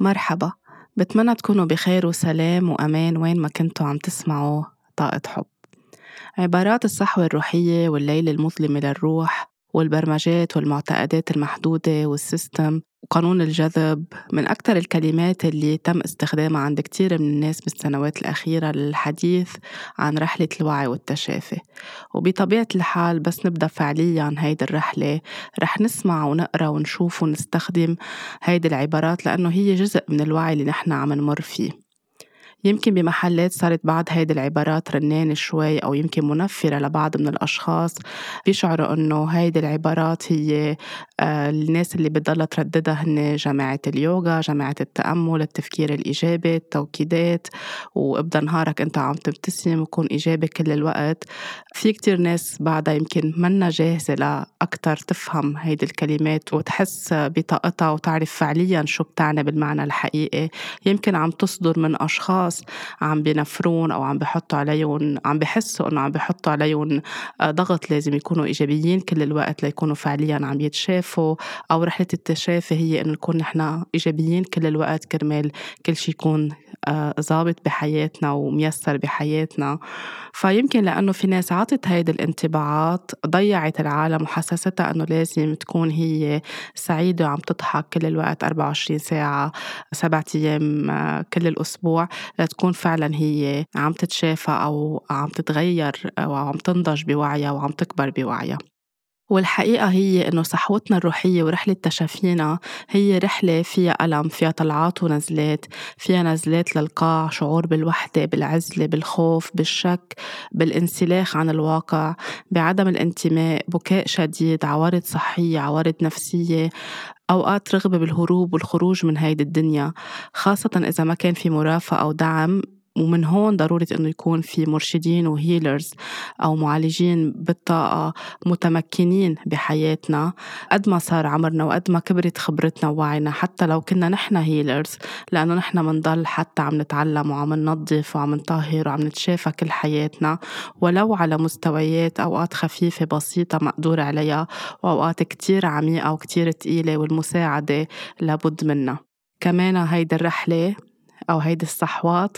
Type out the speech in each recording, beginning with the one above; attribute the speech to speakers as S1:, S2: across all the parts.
S1: مرحبا. بتمنى تكونوا بخير وسلام وأمان وين ما كنتوا عم تسمعوا طاقة حب. عبارات الصحوة الروحية والليل المظلمة للروح والبرمجات والمعتقدات المحدودة والسيستم. وقانون الجذب من أكثر الكلمات اللي تم استخدامها عند كتير من الناس بالسنوات الأخيرة للحديث عن رحلة الوعي والتشافي. وبطبيعة الحال بس نبدأ فعليا هيدي الرحلة. رح نسمع ونقرأ ونشوف ونستخدم هيدي العبارات لأنه هي جزء من الوعي اللي نحن عم نمر فيه. يمكن بمحلات صارت بعض هيدي العبارات رنانة شوي أو يمكن منفرة لبعض من الأشخاص. بيشعروا إنه هيدي العبارات هي آه، الناس اللي بتضلها ترددها هن جماعة اليوغا جماعة التأمل التفكير الإيجابي التوكيدات. وابدأ نهارك أنت عم تبتسم وكون إيجابي كل الوقت. في كتير ناس بعدها يمكن منا جاهزة لأكتر تفهم هيدي الكلمات وتحس بطاقتها وتعرف فعليا شو بتعني بالمعنى الحقيقي. يمكن عم تصدر من أشخاص اشخاص عم بنفرون أو عم بحطوا عليهم عم بحسوا إنه عم بحطوا عليهم آه، ضغط لازم يكونوا إيجابيين كل الوقت ليكونوا فعليا عم يتشافوا. أو رحلة التشافي هي إنه نكون نحن إيجابيين كل الوقت كرمال كل شيء يكون ظابط بحياتنا وميسر بحياتنا. فيمكن لأنه في ناس عطت هيدي الانطباعات ضيعت العالم وحسستها أنه لازم تكون هي سعيدة وعم تضحك كل الوقت 24 ساعة سبعة أيام آه، كل الأسبوع. لتكون فعلا هي عم تتشافى أو عم تتغير أو عم تنضج بوعيها وعم تكبر بوعيها. والحقيقة هي إنه صحوتنا الروحية ورحلة تشافينا هي رحلة فيها ألم فيها طلعات ونزلات فيها نزلات للقاع شعور بالوحدة بالعزلة بالخوف بالشك بالانسلاخ عن الواقع بعدم الانتماء بكاء شديد عوارض صحية عوارض نفسية أوقات رغبة بالهروب والخروج من هيدي الدنيا خاصة إذا ما كان في مرافقة أو دعم ومن هون ضرورة إنه يكون في مرشدين وهيلرز أو معالجين بالطاقة متمكنين بحياتنا. قد ما صار عمرنا وقد ما كبرت خبرتنا ووعينا حتى لو كنا نحن هيلرز لأنه نحن منضل حتى عم نتعلم وعم ننظف وعم نطهر وعم نتشافى كل حياتنا. ولو على مستويات أوقات خفيفة بسيطة مقدور عليها وأوقات كتير عميقة وكتير تقيلة والمساعدة لابد منها. كمان هيدي الرحلة أو هيدي الصحوات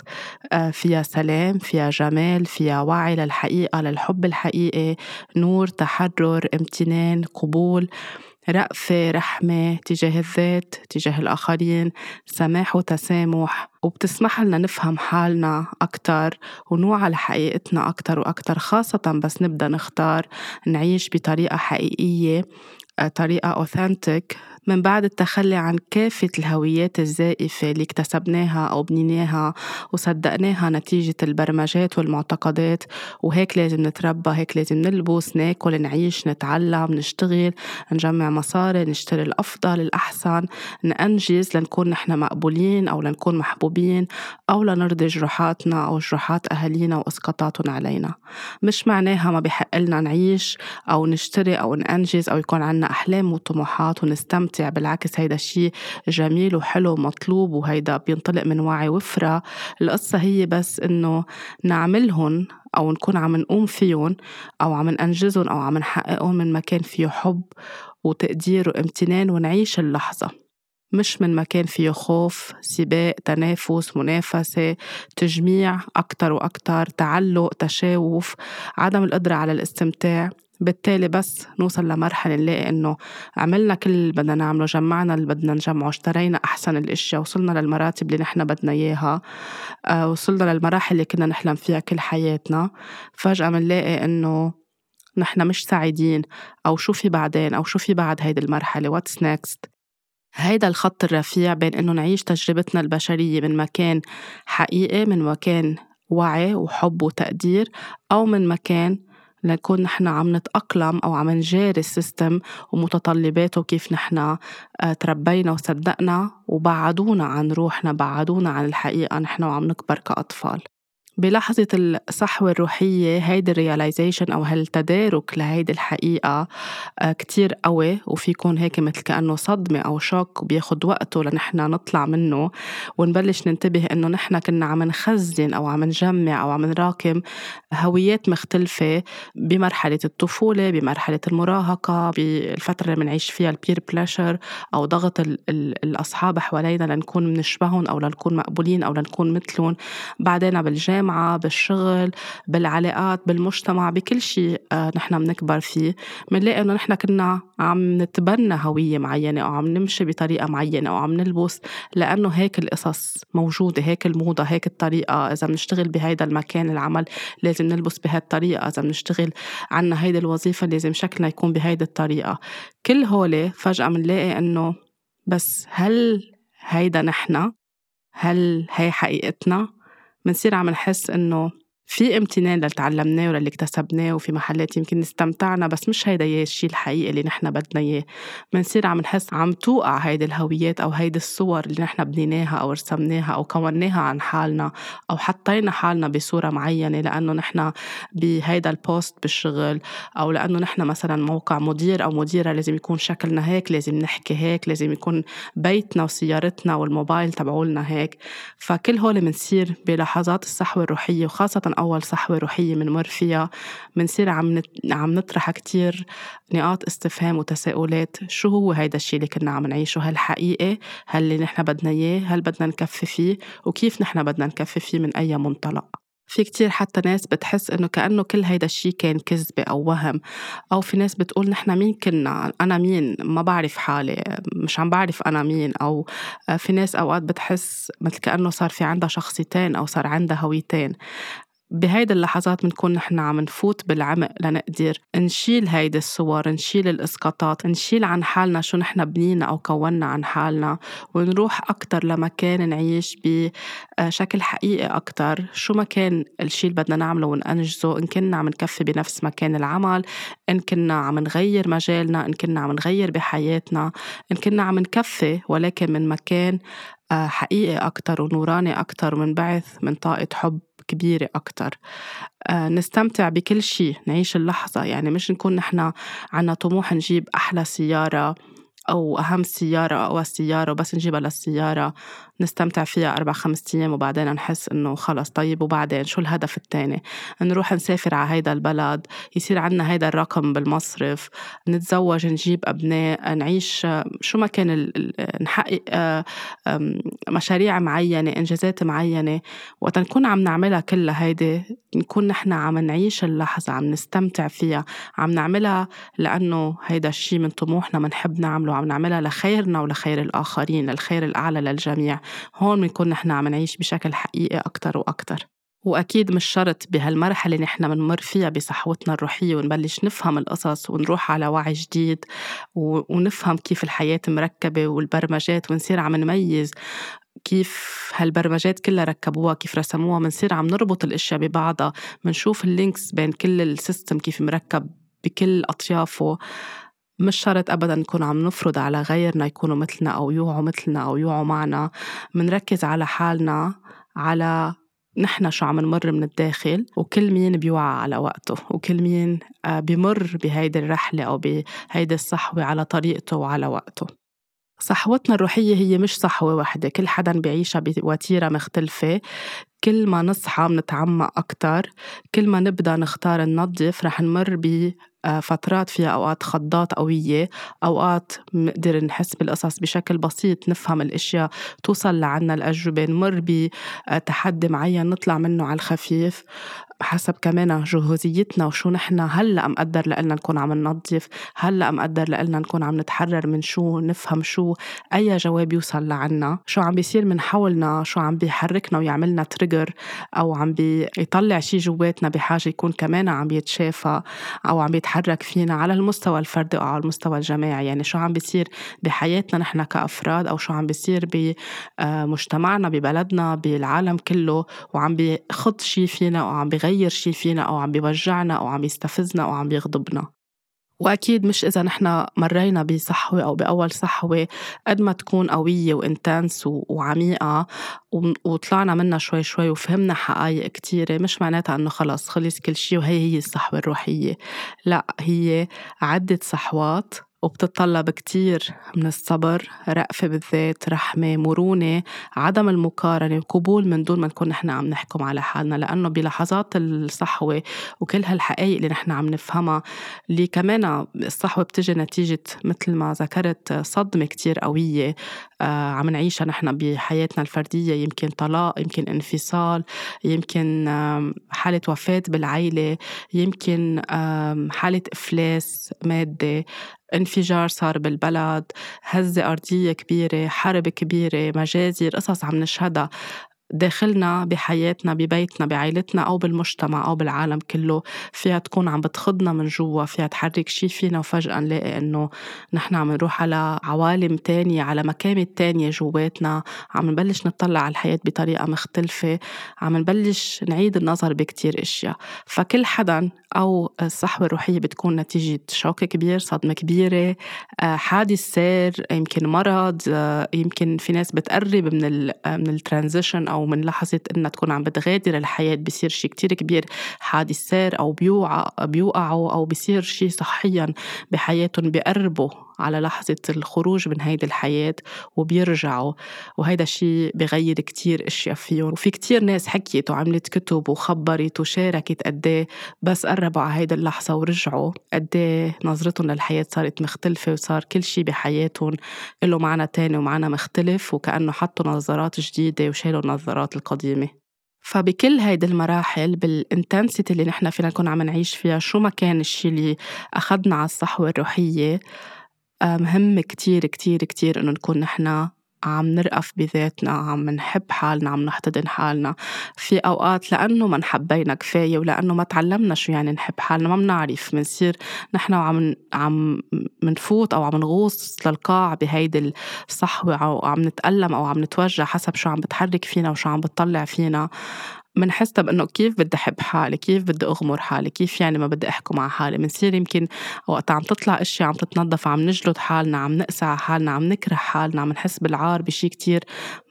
S1: آه، فيها سلام فيها جمال فيها وعي للحقيقة للحب الحقيقي نور تحرر امتنان قبول رأفة رحمة تجاه الذات تجاه الآخرين سماح وتسامح. وبتسمح لنا نفهم حالنا أكتر ونوعى لحقيقتنا أكتر وأكتر خاصة بس نبدأ نختار نعيش بطريقة حقيقية آه، طريقة أوثنتك من بعد التخلي عن كافة الهويات الزائفة اللي اكتسبناها أو بنيناها وصدقناها نتيجة البرمجات والمعتقدات. وهيك لازم نتربى هيك لازم نلبس ناكل نعيش نتعلم نشتغل نجمع مصاري نشتري الأفضل الأحسن نأنجز لنكون نحن مقبولين أو لنكون محبوبين أو لنرضي جروحاتنا أو جروحات أهالينا وإسقاطاتهم علينا. مش معناها ما بحق لنا نعيش أو نشتري أو نأنجز أو يكون عنا أحلام وطموحات ونستمتع ممتع بالعكس هيدا الشيء جميل وحلو ومطلوب وهيدا بينطلق من وعي وفرة. القصة هي بس إنه نعملهم أو نكون عم نقوم فيهم أو عم ننجزهم أو عم نحققهم من مكان فيه حب وتقدير وامتنان ونعيش اللحظة. مش من مكان فيه خوف سباق تنافس منافسة تجميع أكتر وأكتر تعلق تشاوف عدم القدرة على الاستمتاع. بالتالي بس نوصل لمرحلة نلاقي إنه عملنا كل اللي بدنا نعمله جمعنا اللي بدنا نجمعه اشترينا أحسن الأشياء وصلنا للمراتب اللي نحن بدنا إياها آه وصلنا للمراحل اللي كنا نحلم فيها كل حياتنا. فجأة منلاقي إنه نحن مش سعيدين أو شو في بعدين؟ أو شو في بعد هيدي المرحلة؟ what's next هيدا الخط الرفيع بين إنه نعيش تجربتنا البشرية من مكان حقيقي من مكان وعي وحب وتقدير أو من مكان لنكون نحن عم نتأقلم أو عم نجاري ال system ومتطلباته وكيف نحن آه، تربينا وصدقنا وبعدونا عن روحنا بعدونا عن الحقيقة نحن وعم نكبر كأطفال. بلحظة الصحوة الروحية هيدي ال realization أو هالتدارك لهيدي الحقيقة آه، كتير قوي. وفي يكون هيك مثل كأنه صدمة أو shock وبياخد وقته لنحن نطلع منه. ونبلش ننتبه إنه نحن كنا عم نخزن أو عم نجمع أو عم نراكم هويات مختلفة بمرحلة الطفولة بمرحلة المراهقة بالفترة اللي بنعيش فيها ال peer pressure أو ضغط ال ال الأصحاب حوالينا لنكون منشبهن أو لنكون مقبولين أو لنكون مثلهم. بعدين بالجامعة بالجامعة بالشغل بالعلاقات بالمجتمع بكل شيء آه، نحن بنكبر فيه. بنلاقي إنه نحن كنا عم نتبنى هوية معينة أو عم نمشي بطريقة معينة أو عم نلبس لأنه هيك القصص موجودة هيك الموضة هيك الطريقة. إذا بنشتغل بهيدا المكان العمل لازم نلبس بهالطريقة. إذا بنشتغل عنا هيدي الوظيفة لازم شكلنا يكون بهيدي الطريقة. كل هولي فجأة بنلاقي إنه بس هل هيدا نحن؟ هل هي حقيقتنا؟ منصير عم نحس إنه في امتنان للي تعلمناه وللي اكتسبناه وفي محلات يمكن استمتعنا بس مش هيدا هي الشيء الحقيقي اللي نحن بدنا إياه. بنصير عم نحس عم توقع هيدي الهويات أو هيدي الصور اللي نحن بنيناها أو رسمناها أو كوناها عن حالنا أو حطينا حالنا بصورة معينة لأنه نحن بهيدا البوست بالشغل أو لأنه نحن مثلا موقع مدير أو مديرة لازم يكون شكلنا هيك لازم نحكي هيك لازم يكون بيتنا وسيارتنا والموبايل تبعولنا هيك. فكل هول بنصير بلحظات الصحوة الروحية وخاصة أول صحوة روحية منمر فيها منصير عم. عم نطرح كتير نقاط استفهام وتساؤلات. شو هو هيدا الشيء اللي كنا عم نعيشه هل حقيقي هل اللي نحن بدنا إياه؟ هل بدنا نكفي فيه؟ وكيف نحن بدنا نكفي فيه من أي منطلق؟ في كتير حتى ناس بتحس إنه كأنه كل هيدا الشيء كان كذبة أو وهم. أو في ناس بتقول نحن مين كنا؟ أنا مين؟ ما بعرف حالي. مش عم بعرف أنا مين. أو في ناس أوقات بتحس مثل كأنه صار في عندها شخصيتين أو صار عندها هويتين. بهيدي اللحظات بنكون نحن عم نفوت بالعمق لنقدر نشيل هيدي الصور نشيل الإسقاطات نشيل عن حالنا شو نحن بنينا أو كونا عن حالنا ونروح أكتر لمكان نعيش بشكل حقيقي أكتر. شو ما كان الشيء اللي بدنا نعمله وننجزه إن كنا عم نكفي بنفس مكان العمل إن كنا عم نغير مجالنا إن كنا عم نغير بحياتنا إن كنا عم نكفي ولكن من مكان آه، حقيقي أكتر ونوراني أكتر ومنبعث من طاقة حب. كبيرة أكتر. آه، نستمتع بكل شيء نعيش اللحظة. يعني مش نكون نحن عنا طموح نجيب أحلى سيارة أو أهم سيارة أو السيارة وبس نجيبها للسيارة. نستمتع فيها أربع خمس أيام وبعدين نحس إنه خلص. طيب وبعدين شو الهدف التاني؟ نروح نسافر على هيدا البلد يصير عنا هيدا الرقم بالمصرف نتزوج نجيب أبناء نعيش شو ما كان نحقق مشاريع معينة إنجازات معينة. وقت نكون عم نعملها كلها هيدي نكون نحن عم نعيش اللحظة عم نستمتع فيها عم نعملها لأنه هيدا الشيء من طموحنا بنحب نعمله عم نعملها لخيرنا ولخير الآخرين للخير الأعلى للجميع. هون بنكون نحن عم نعيش بشكل حقيقي أكتر وأكتر. وأكيد مش شرط بهالمرحلة اللي نحن بنمر فيها بصحوتنا الروحية ونبلش نفهم القصص ونروح على وعي جديد ونفهم كيف الحياة مركبة والبرمجات ونصير عم نميز كيف هالبرمجات كلها ركبوها كيف رسموها بنصير عم نربط الأشياء ببعضها بنشوف ال links بين كل ال system كيف مركب بكل أطيافه. مش شرط ابدا نكون عم نفرض على غيرنا يكونوا مثلنا أو يوعوا مثلنا أو يوعوا معنا. منركز على حالنا على نحن شو عم نمر من الداخل وكل مين بيوعى على وقته وكل مين آه، بمر بهيدي الرحلة أو بهيدي الصحوة على طريقته وعلى وقته. صحوتنا الروحية هي مش صحوة واحدة كل حدا بيعيشها بوتيرة مختلفة. كل ما نصحى منتعمق أكتر كل ما نبدأ نختار ننظف رح نمر فترات فيها أوقات خضات قوية أوقات بنقدر نحس بالقصص بشكل بسيط نفهم الأشياء توصل لعنا الأجوبة نمر بتحدي معين نطلع منه على الخفيف. حسب كمان جهوزيتنا وشو نحن هلا مقدر لنا نكون عم ننظف هلا مقدر لنا نكون عم نتحرر من شو نفهم شو أي جواب يوصل لعنا شو عم بيصير من حولنا شو عم بيحركنا ويعملنا تريجر أو عم بيطلع شي جواتنا بحاجة يكون كمان عم يتشافى أو عم بيتحرك فينا على المستوى الفردي أو على المستوى الجماعي. يعني شو عم بيصير بحياتنا نحن كأفراد أو شو عم بيصير بمجتمعنا ببلدنا بالعالم كله وعم بيخط شي فينا وعم بيغير بيغير شي فينا أو عم بيوجعنا أو عم يستفزنا أو عم بيغضبنا. وأكيد مش إذا نحن مرينا بصحوة أو بأول صحوة قد ما تكون قوية وإنتنس وعميقة وطلعنا منها شوي شوي وفهمنا حقائق كتيرة مش معناتها إنه خلص خلص كل شيء وهي هي الصحوة الروحية. لا هي عدة صحوات وبتتطلب كتير من الصبر رأفة بالذات رحمة مرونة عدم المقارنة وقبول من دون ما نكون نحن عم نحكم على حالنا. لأنه بلحظات الصحوة وكل هالحقائق اللي نحن عم نفهمها اللي كمان الصحوة بتجي نتيجة مثل ما ذكرت صدمة كتير قوية آه عم نعيشها نحن بحياتنا الفردية. يمكن طلاق يمكن انفصال يمكن حالة وفاة بالعيلة يمكن حالة إفلاس مادي انفجار صار بالبلد هزة أرضية كبيرة حرب كبيرة مجازر قصص عم نشهدها. داخلنا بحياتنا ببيتنا بعائلتنا أو بالمجتمع أو بالعالم كله فيها تكون عم بتخضنا من جوا فيها تحرك شي فينا وفجأة نلاقي إنه نحن عم نروح على عوالم تانية على مكامن تانية جواتنا. عم نبلش نطلع على الحياة بطريقة مختلفة. عم نبلش نعيد النظر بكتير أشياء. فكل حدا أو الصحوة الروحية بتكون نتيجة shock كبير صدمة كبيرة آه، حادث سير يمكن مرض آه، يمكن في ناس بتقرب من من ال transition أو من لحظة إنها تكون عم بتغادر الحياة بصير شيء كتير كبير. حادث سير أو بيوعى بيوقعوا أو بصير شيء صحيا بحياتهم بيقربوا على لحظة الخروج من هيدي الحياة وبيرجعوا. وهيدا الشيء بغير كتير أشياء فيهم. وفي كتير ناس حكيت وعملت كتب وخبرت وشاركت قديه بس قربوا على هيدي اللحظة ورجعوا. قديه نظرتهم للحياة صارت مختلفة وصار كل شيء بحياتهم له معنى تاني ومعنى مختلف وكأنه حطوا نظارات جديدة وشالوا النظارات القديمة. فبكل هيدي المراحل بالانتنسيتي اللي نحن فينا نكون عم نعيش فيها شو ما كان الشيء اللي أخذنا على الصحوة الروحية آه، مهم كتير كتير كتير إنه نكون نحن عم نرقف بذاتنا عم نحب حالنا عم نحتضن حالنا. في أوقات لأنه ما نحبينا كفاية ولأنه ما تعلمنا شو يعني نحب حالنا ما بنعرف منصير نحن وعم عم منفوت أو عم نغوص للقاع بهيدي الصحوة أو عم نتألم أو عم نتوجع حسب شو عم بتحرك فينا وشو عم بتطلع فينا. منحسها بانه كيف بدي أحب حالي؟ كيف بدي أغمر حالي؟ كيف يعني ما بدي أحكم مع حالي؟ بنصير يمكن وقت عم تطلع أشياء عم تتنظف عم نجلد حالنا عم نقسى على حالنا عم نكره حالنا عم نحس بالعار بشي كتير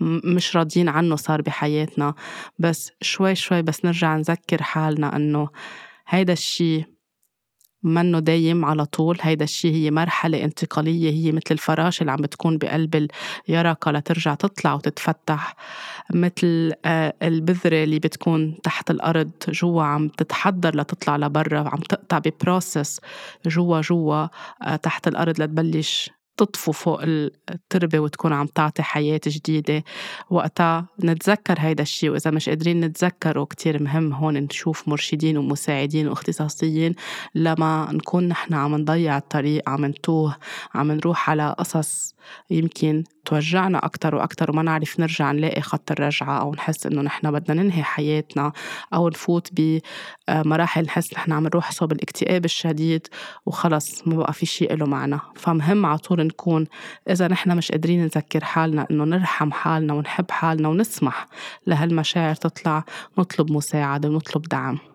S1: مش راضيين عنه صار بحياتنا. بس شوي شوي بس نرجع نذكر حالنا إنه هيدا الشي منه دايم على طول. هيدا الشيء هي مرحلة انتقالية هي مثل الفراشة اللي عم بتكون بقلب اليرقة لترجع تطلع وتتفتح. مثل آه، البذرة اللي بتكون تحت الأرض جوا عم تتحضر لتطلع لبرا عم تقطع ببروسس جوا جوا آه، تحت الأرض لتبلش تطفو فوق التربة وتكون عم تعطي حياة جديدة. وقتها نتذكر هيدا الشيء وإذا مش قادرين نتذكره كتير مهم هون نشوف مرشدين ومساعدين واختصاصيين لما نكون نحن عم نضيع الطريق عم نتوه عم نروح على قصص يمكن توجعنا أكتر وأكتر وما نعرف نرجع نلاقي خط الرجعة أو نحس إنه نحن بدنا ننهي حياتنا أو نفوت بمراحل نحس نحن عم نروح صوب الاكتئاب الشديد وخلص ما بقى في شيء له معنى فمهم على طول نكون إذا نحن مش قادرين نذكر حالنا إنه نرحم حالنا ونحب حالنا ونسمح لهالمشاعر تطلع نطلب مساعدة ونطلب دعم.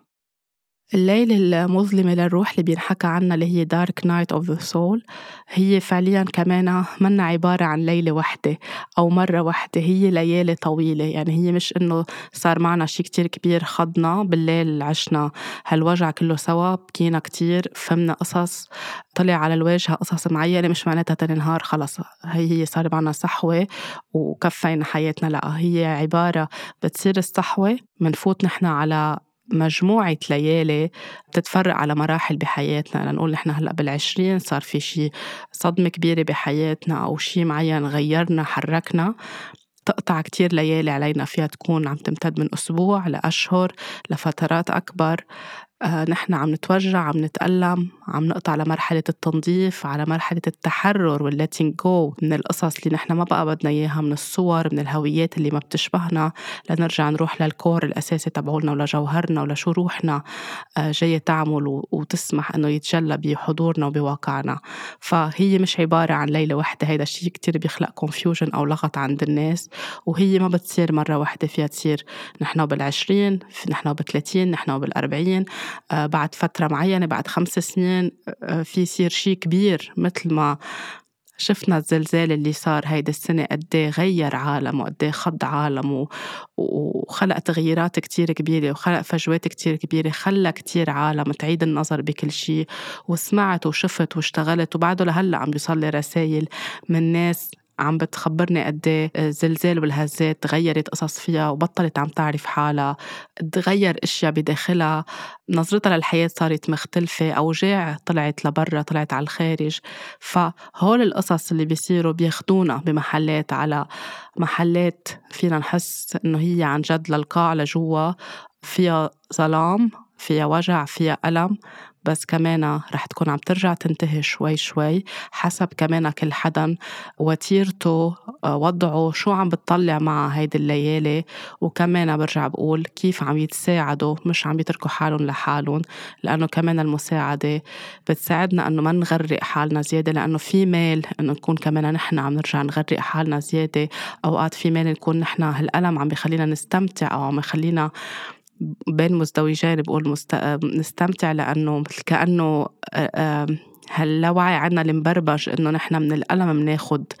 S1: الليل المظلمة للروح اللي بينحكى عنها اللي هي dark night of the soul هي فعليا كمان منا عبارة عن ليلة وحدة أو مرة وحدة هي ليالي طويلة. يعني هي مش إنه صار معنا شي كتير كبير خضنا بالليل عشنا هالوجع كله سوا بكينا كتير فهمنا قصص طلع على الواجهة قصص معينة مش معناتها تاني نهار خلص. هي هي صار معنا صحوة وكفينا حياتنا. لا هي عبارة بتصير الصحوة منفوت نحن على مجموعة ليالي بتتفرق على مراحل بحياتنا لنقول نحن هلأ بالعشرين صار في شي صدمة كبيرة بحياتنا أو شي معين غيرنا حركنا. تقطع كتير ليالي علينا فيها تكون عم تمتد من أسبوع لأشهر لفترات أكبر. آه، نحن عم نتوجع عم نتألم عم نقطع على مرحلة التنظيف على مرحلة التحرر والليتينج جو من القصص اللي نحن ما بقى بدنا إياها من الصور من الهويات اللي ما بتشبهنا. لنرجع نروح للكور الأساسي تبعولنا ولجوهرنا ولشو روحنا. آه، جاية تعمل وتسمح إنه يتجلى بحضورنا وبواقعنا. فهي مش عبارة عن ليلة واحدة هيدا الشيء كتير بيخلق كونفيوجن أو لغط عند الناس. وهي ما بتصير مرة واحدة فيها تصير نحن بالعشرين نحن بالثلاثين نحن بالأربعين. بعد فترة معينة بعد خمس سنين آه، في يصير شيء كبير مثل ما شفنا الزلزال اللي صار هيدي السنة قد إيه غير عالم وقد إيه خض عالم وخلق تغييرات كتير كبيرة وخلق فجوات كتير كبيرة خلى كتير عالم تعيد النظر بكل شيء وسمعت وشفت واشتغلت. وبعده لهلأ عم بيوصل لي رسائل من ناس عم بتخبرني قد الزلزال والهزات تغيرت قصص فيها وبطلت عم تعرف حالها تغير أشياء بداخلها نظرتها للحياة صارت مختلفة أوجاع طلعت لبرا طلعت على الخارج. فهول القصص اللي بيصيروا بياخدونا بمحلات على محلات فينا نحس إنه هي عن جد للقاع لجوا. فيها ظلام فيها وجع فيها ألم. بس كمان رح تكون عم ترجع تنتهي شوي شوي حسب كمان كل حدا وتيرته وضعه شو عم بتطلع مع هيدي الليالي. وكمان برجع بقول كيف عم يتساعدوا مش عم يتركوا حالهم لحالهم لأنه كمان المساعدة بتساعدنا أنه ما نغرق حالنا زيادة لأنه في مال أنه نكون كمان نحن عم نرجع نغرق حالنا زيادة. أوقات في مال نكون نحن هالألم عم بخلينا نستمتع أو عم يخلينا بين مزدوجين بقول مست... نستمتع لأنه مثل كأنه هاللاوعي عنا المبربج إنه نحن من الألم بناخد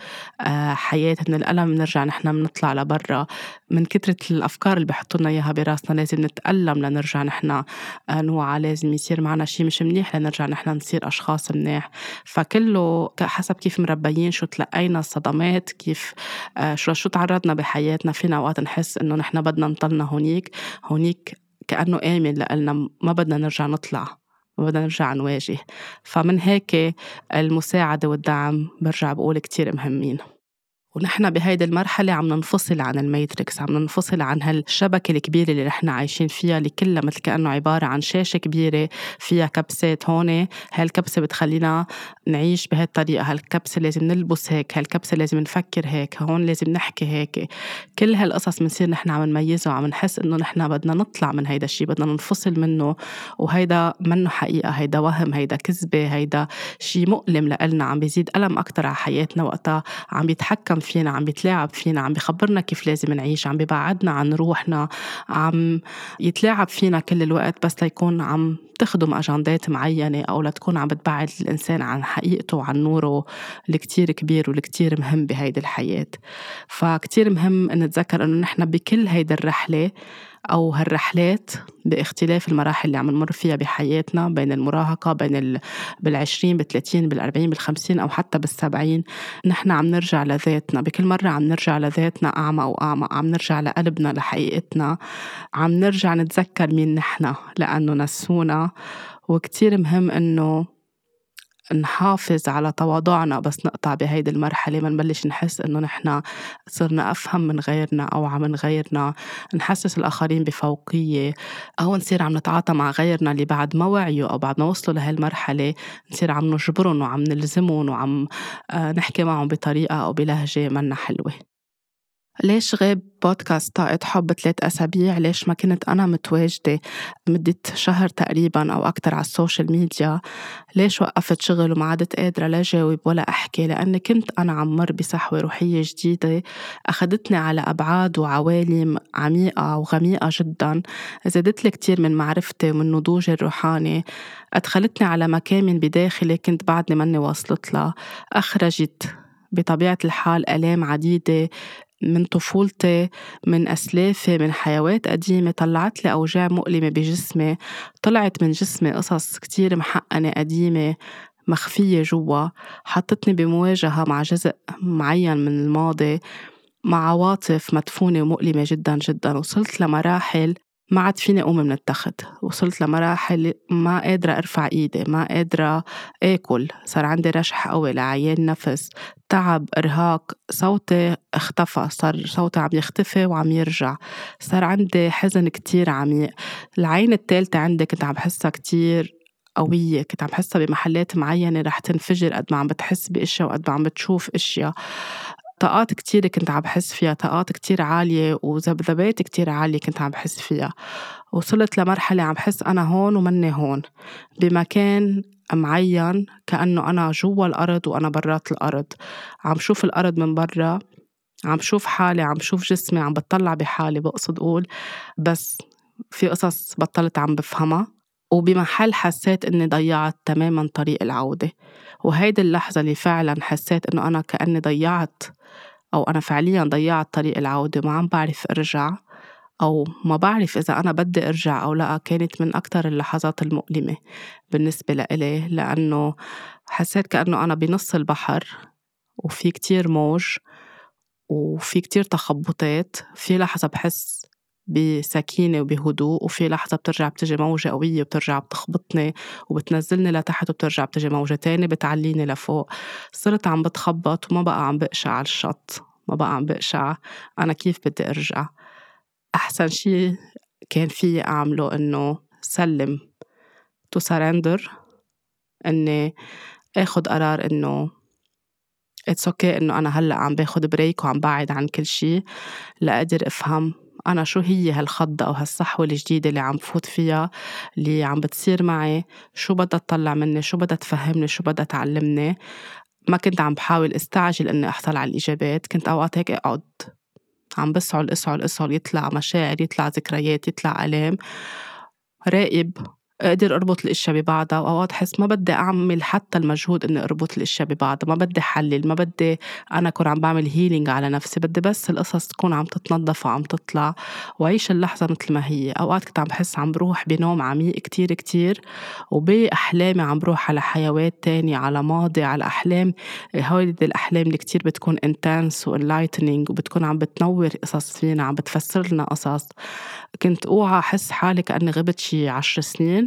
S1: حياة من الألم بنرجع نحن بنطلع لبرا؟ من كثره الأفكار اللي بحطوا لنا إياها براسنا لازم نتألم لنرجع نحن نوعى لازم يصير معنا شيء مش منيح لنرجع نحن نصير أشخاص منيح. فكله حسب كيف مربيين شو تلقينا الصدمات كيف شو شو تعرضنا بحياتنا. فينا أوقات نحس إنه نحن بدنا نضلنا هونيك هونيك كأنه آمن لنا ما بدنا نرجع نطلع. وبدنا نرجع نواجه. فمن هيك المساعدة والدعم برجع بقول كتير مهمين. ونحن بهيدي المرحلة عم ننفصل عن ال matrix عم ننفصل عن هالشبكة الكبيرة اللي نحن عايشين فيها اللي كلها مثل كأنه عبارة عن شاشة كبيرة فيها كبسات هون. هالكبسة بتخلينا نعيش بهالطريقة. هالكبسة لازم نلبس هيك هالكبسة لازم نفكر هيك هون لازم نحكي هيك. كل هالقصص بنصير نحن عم نميزها وعم نحس إنه نحن بدنا نطلع من هيدا الشيء بدنا ننفصل منه. وهيدا منه حقيقة هيدا وهم هيدا كذبة هيدا شيء مؤلم لإلنا عم بيزيد ألم أكتر على حياتنا وقتها عم بيتحكم فينا عم بيتلاعب فينا عم بخبرنا كيف لازم نعيش عم ببعدنا عن روحنا عم يتلاعب فينا كل الوقت بس ليكون عم تخدم أجندات معينة أو لتكون عم بتبعد الإنسان عن حقيقته وعن نوره الكتير كبير والكتير مهم بهيدي الحياة. فكتير مهم نتذكر أنه نحن بكل هيدي الرحلة أو هالرحلات باختلاف المراحل اللي عم نمر فيها بحياتنا بين المراهقة بين ال... بالعشرين بالثلاثين بالأربعين بالخمسين أو حتى بالسبعين. نحن عم نرجع لذاتنا. بكل مرة عم نرجع لذاتنا أعمى وأعمى عم نرجع لقلبنا لحقيقتنا. عم نرجع نتذكر مين نحن لأنه نسونا. وكتير مهم إنه نحافظ على تواضعنا بس نقطع بهيدي المرحلة ما نبلش نحس إنه نحن صرنا أفهم من غيرنا أو عم نغيرنا. نحسس الآخرين بفوقية أو نصير عم نتعاطى مع غيرنا اللي بعد ما وعيوا أو بعد ما وصلوا لهالمرحلة. نصير عم نجبرهم وعم نلزمهم وعم آه، نحكي معهم بطريقة أو بلهجة منا حلوة. ليش غاب بودكاست طاقة حب ثلاث أسابيع؟ ليش ما كنت أنا متواجدة مدة شهر تقريبا أو أكتر على السوشيال ميديا؟ ليش وقفت شغل وما عدت قادرة لا جاوب ولا أحكي؟ لأني كنت أنا عم مر بصحوة روحية جديدة أخدتني على أبعاد وعوالم عميقة وغميقة جدا. زادت لي كتير من معرفتي ومن نضوجي الروحاني. أدخلتني على مكامن بداخلي كنت بعدني مني واصلت لها أخرجت بطبيعة الحال آلام عديدة. من طفولتي من أسلافي من حيوات قديمة طلعت لي أوجاع مؤلمة بجسمي. طلعت من جسمي قصص كتير محقنة قديمة مخفية جوا حطتني بمواجهة مع جزء معين من الماضي مع عواطف مدفونة ومؤلمة جدا جدا. وصلت لمراحل ما عاد فيني أقوم من التخت. وصلت لمراحل ما قادرة أرفع إيدي ما قادرة آكل. صار عندي رشح قوي لعيان نفس. تعب إرهاق صوتي اختفى. صار صوتي عم يختفي وعم يرجع. صار عندي حزن كتير عميق العين الثالثة عندي كنت عم بحسها كتير قوية. كنت عم بحسها بمحلات معينة رح تنفجر قد ما عم بتحس بأشياء وقد ما عم بتشوف أشياء. طاقات كتير كنت عم بحس فيها طاقات كتير عالية وذبذبات كتير عالية كنت عم بحس فيها. وصلت لمرحلة عم بحس أنا هون ومني هون بمكان معين كأنه أنا جوا الأرض وأنا برات الأرض. عم شوف الأرض من برا عم شوف حالي عم شوف جسمي عم بطلع بحالي بقصد أقول بس في قصص بطلت عم بفهمها. وبمحل حسيت إني ضيعت تماما طريق العودة. وهيدي اللحظة اللي فعلا حسيت إنه أنا كأني ضيعت أو أنا فعليا ضيعت طريق العودة وما عم بعرف أرجع أو ما بعرف إذا أنا بدي أرجع أو لا كانت من أكتر اللحظات المؤلمة بالنسبة لإلي. لأنه حسيت كأنه أنا بنص البحر وفي كتير موج وفي كتير تخبطات. في لحظة بحس بسكينة وبهدوء وفي لحظة بترجع بتجي موجة قوية وبترجع بتخبطني وبتنزلني لتحت وبترجع بتجي موجة تانية بتعليني لفوق. صرت عم بتخبط وما بقى عم بقشع على الشط ما بقى عم بقشع. أنا كيف بدي أرجع؟ أحسن شي كان فيي أعمله إنه سلم to surrender إني آخد قرار إنه it's okay okay إنه أنا هلأ عم باخد break وعم بعد عن كل شي لأقدر أفهم أنا شو هي هالخضة أو هالصحوة الجديدة اللي عم بفوت فيها اللي عم بتصير معي؟ شو بدها تطلع مني؟ شو بدها تفهمني؟ شو بدها تعلمني؟ ما كنت عم بحاول استعجل إني أحصل على الإجابات كنت أوقات هيك أقعد. عم بسعل أسعل أسعل يطلع مشاعر يطلع ذكريات يطلع آلام. راقب أقدر أربط الإشياء ببعضها وأوقات احس ما بدي أعمل حتى المجهود إني أربط الإشياء ببعضها ما بدي حلل ما بدي أنا أكون عم بعمل هيلينج على نفسي بدي بس القصص تكون عم تتنظف وعم تطلع وأعيش اللحظة مثل ما هي. أوقات كنت عم بحس عم بروح بنوم عميق كتير كتير وبأحلامي عم بروح على حيوات تانية على ماضي على أحلام هودي الأحلام اللي كتير بتكون intense و enlightening وبتكون عم بتنور قصص فينا عم بتفسر لنا قصص. كنت أوعى أحس حالي كأني غبت شي عشر سنين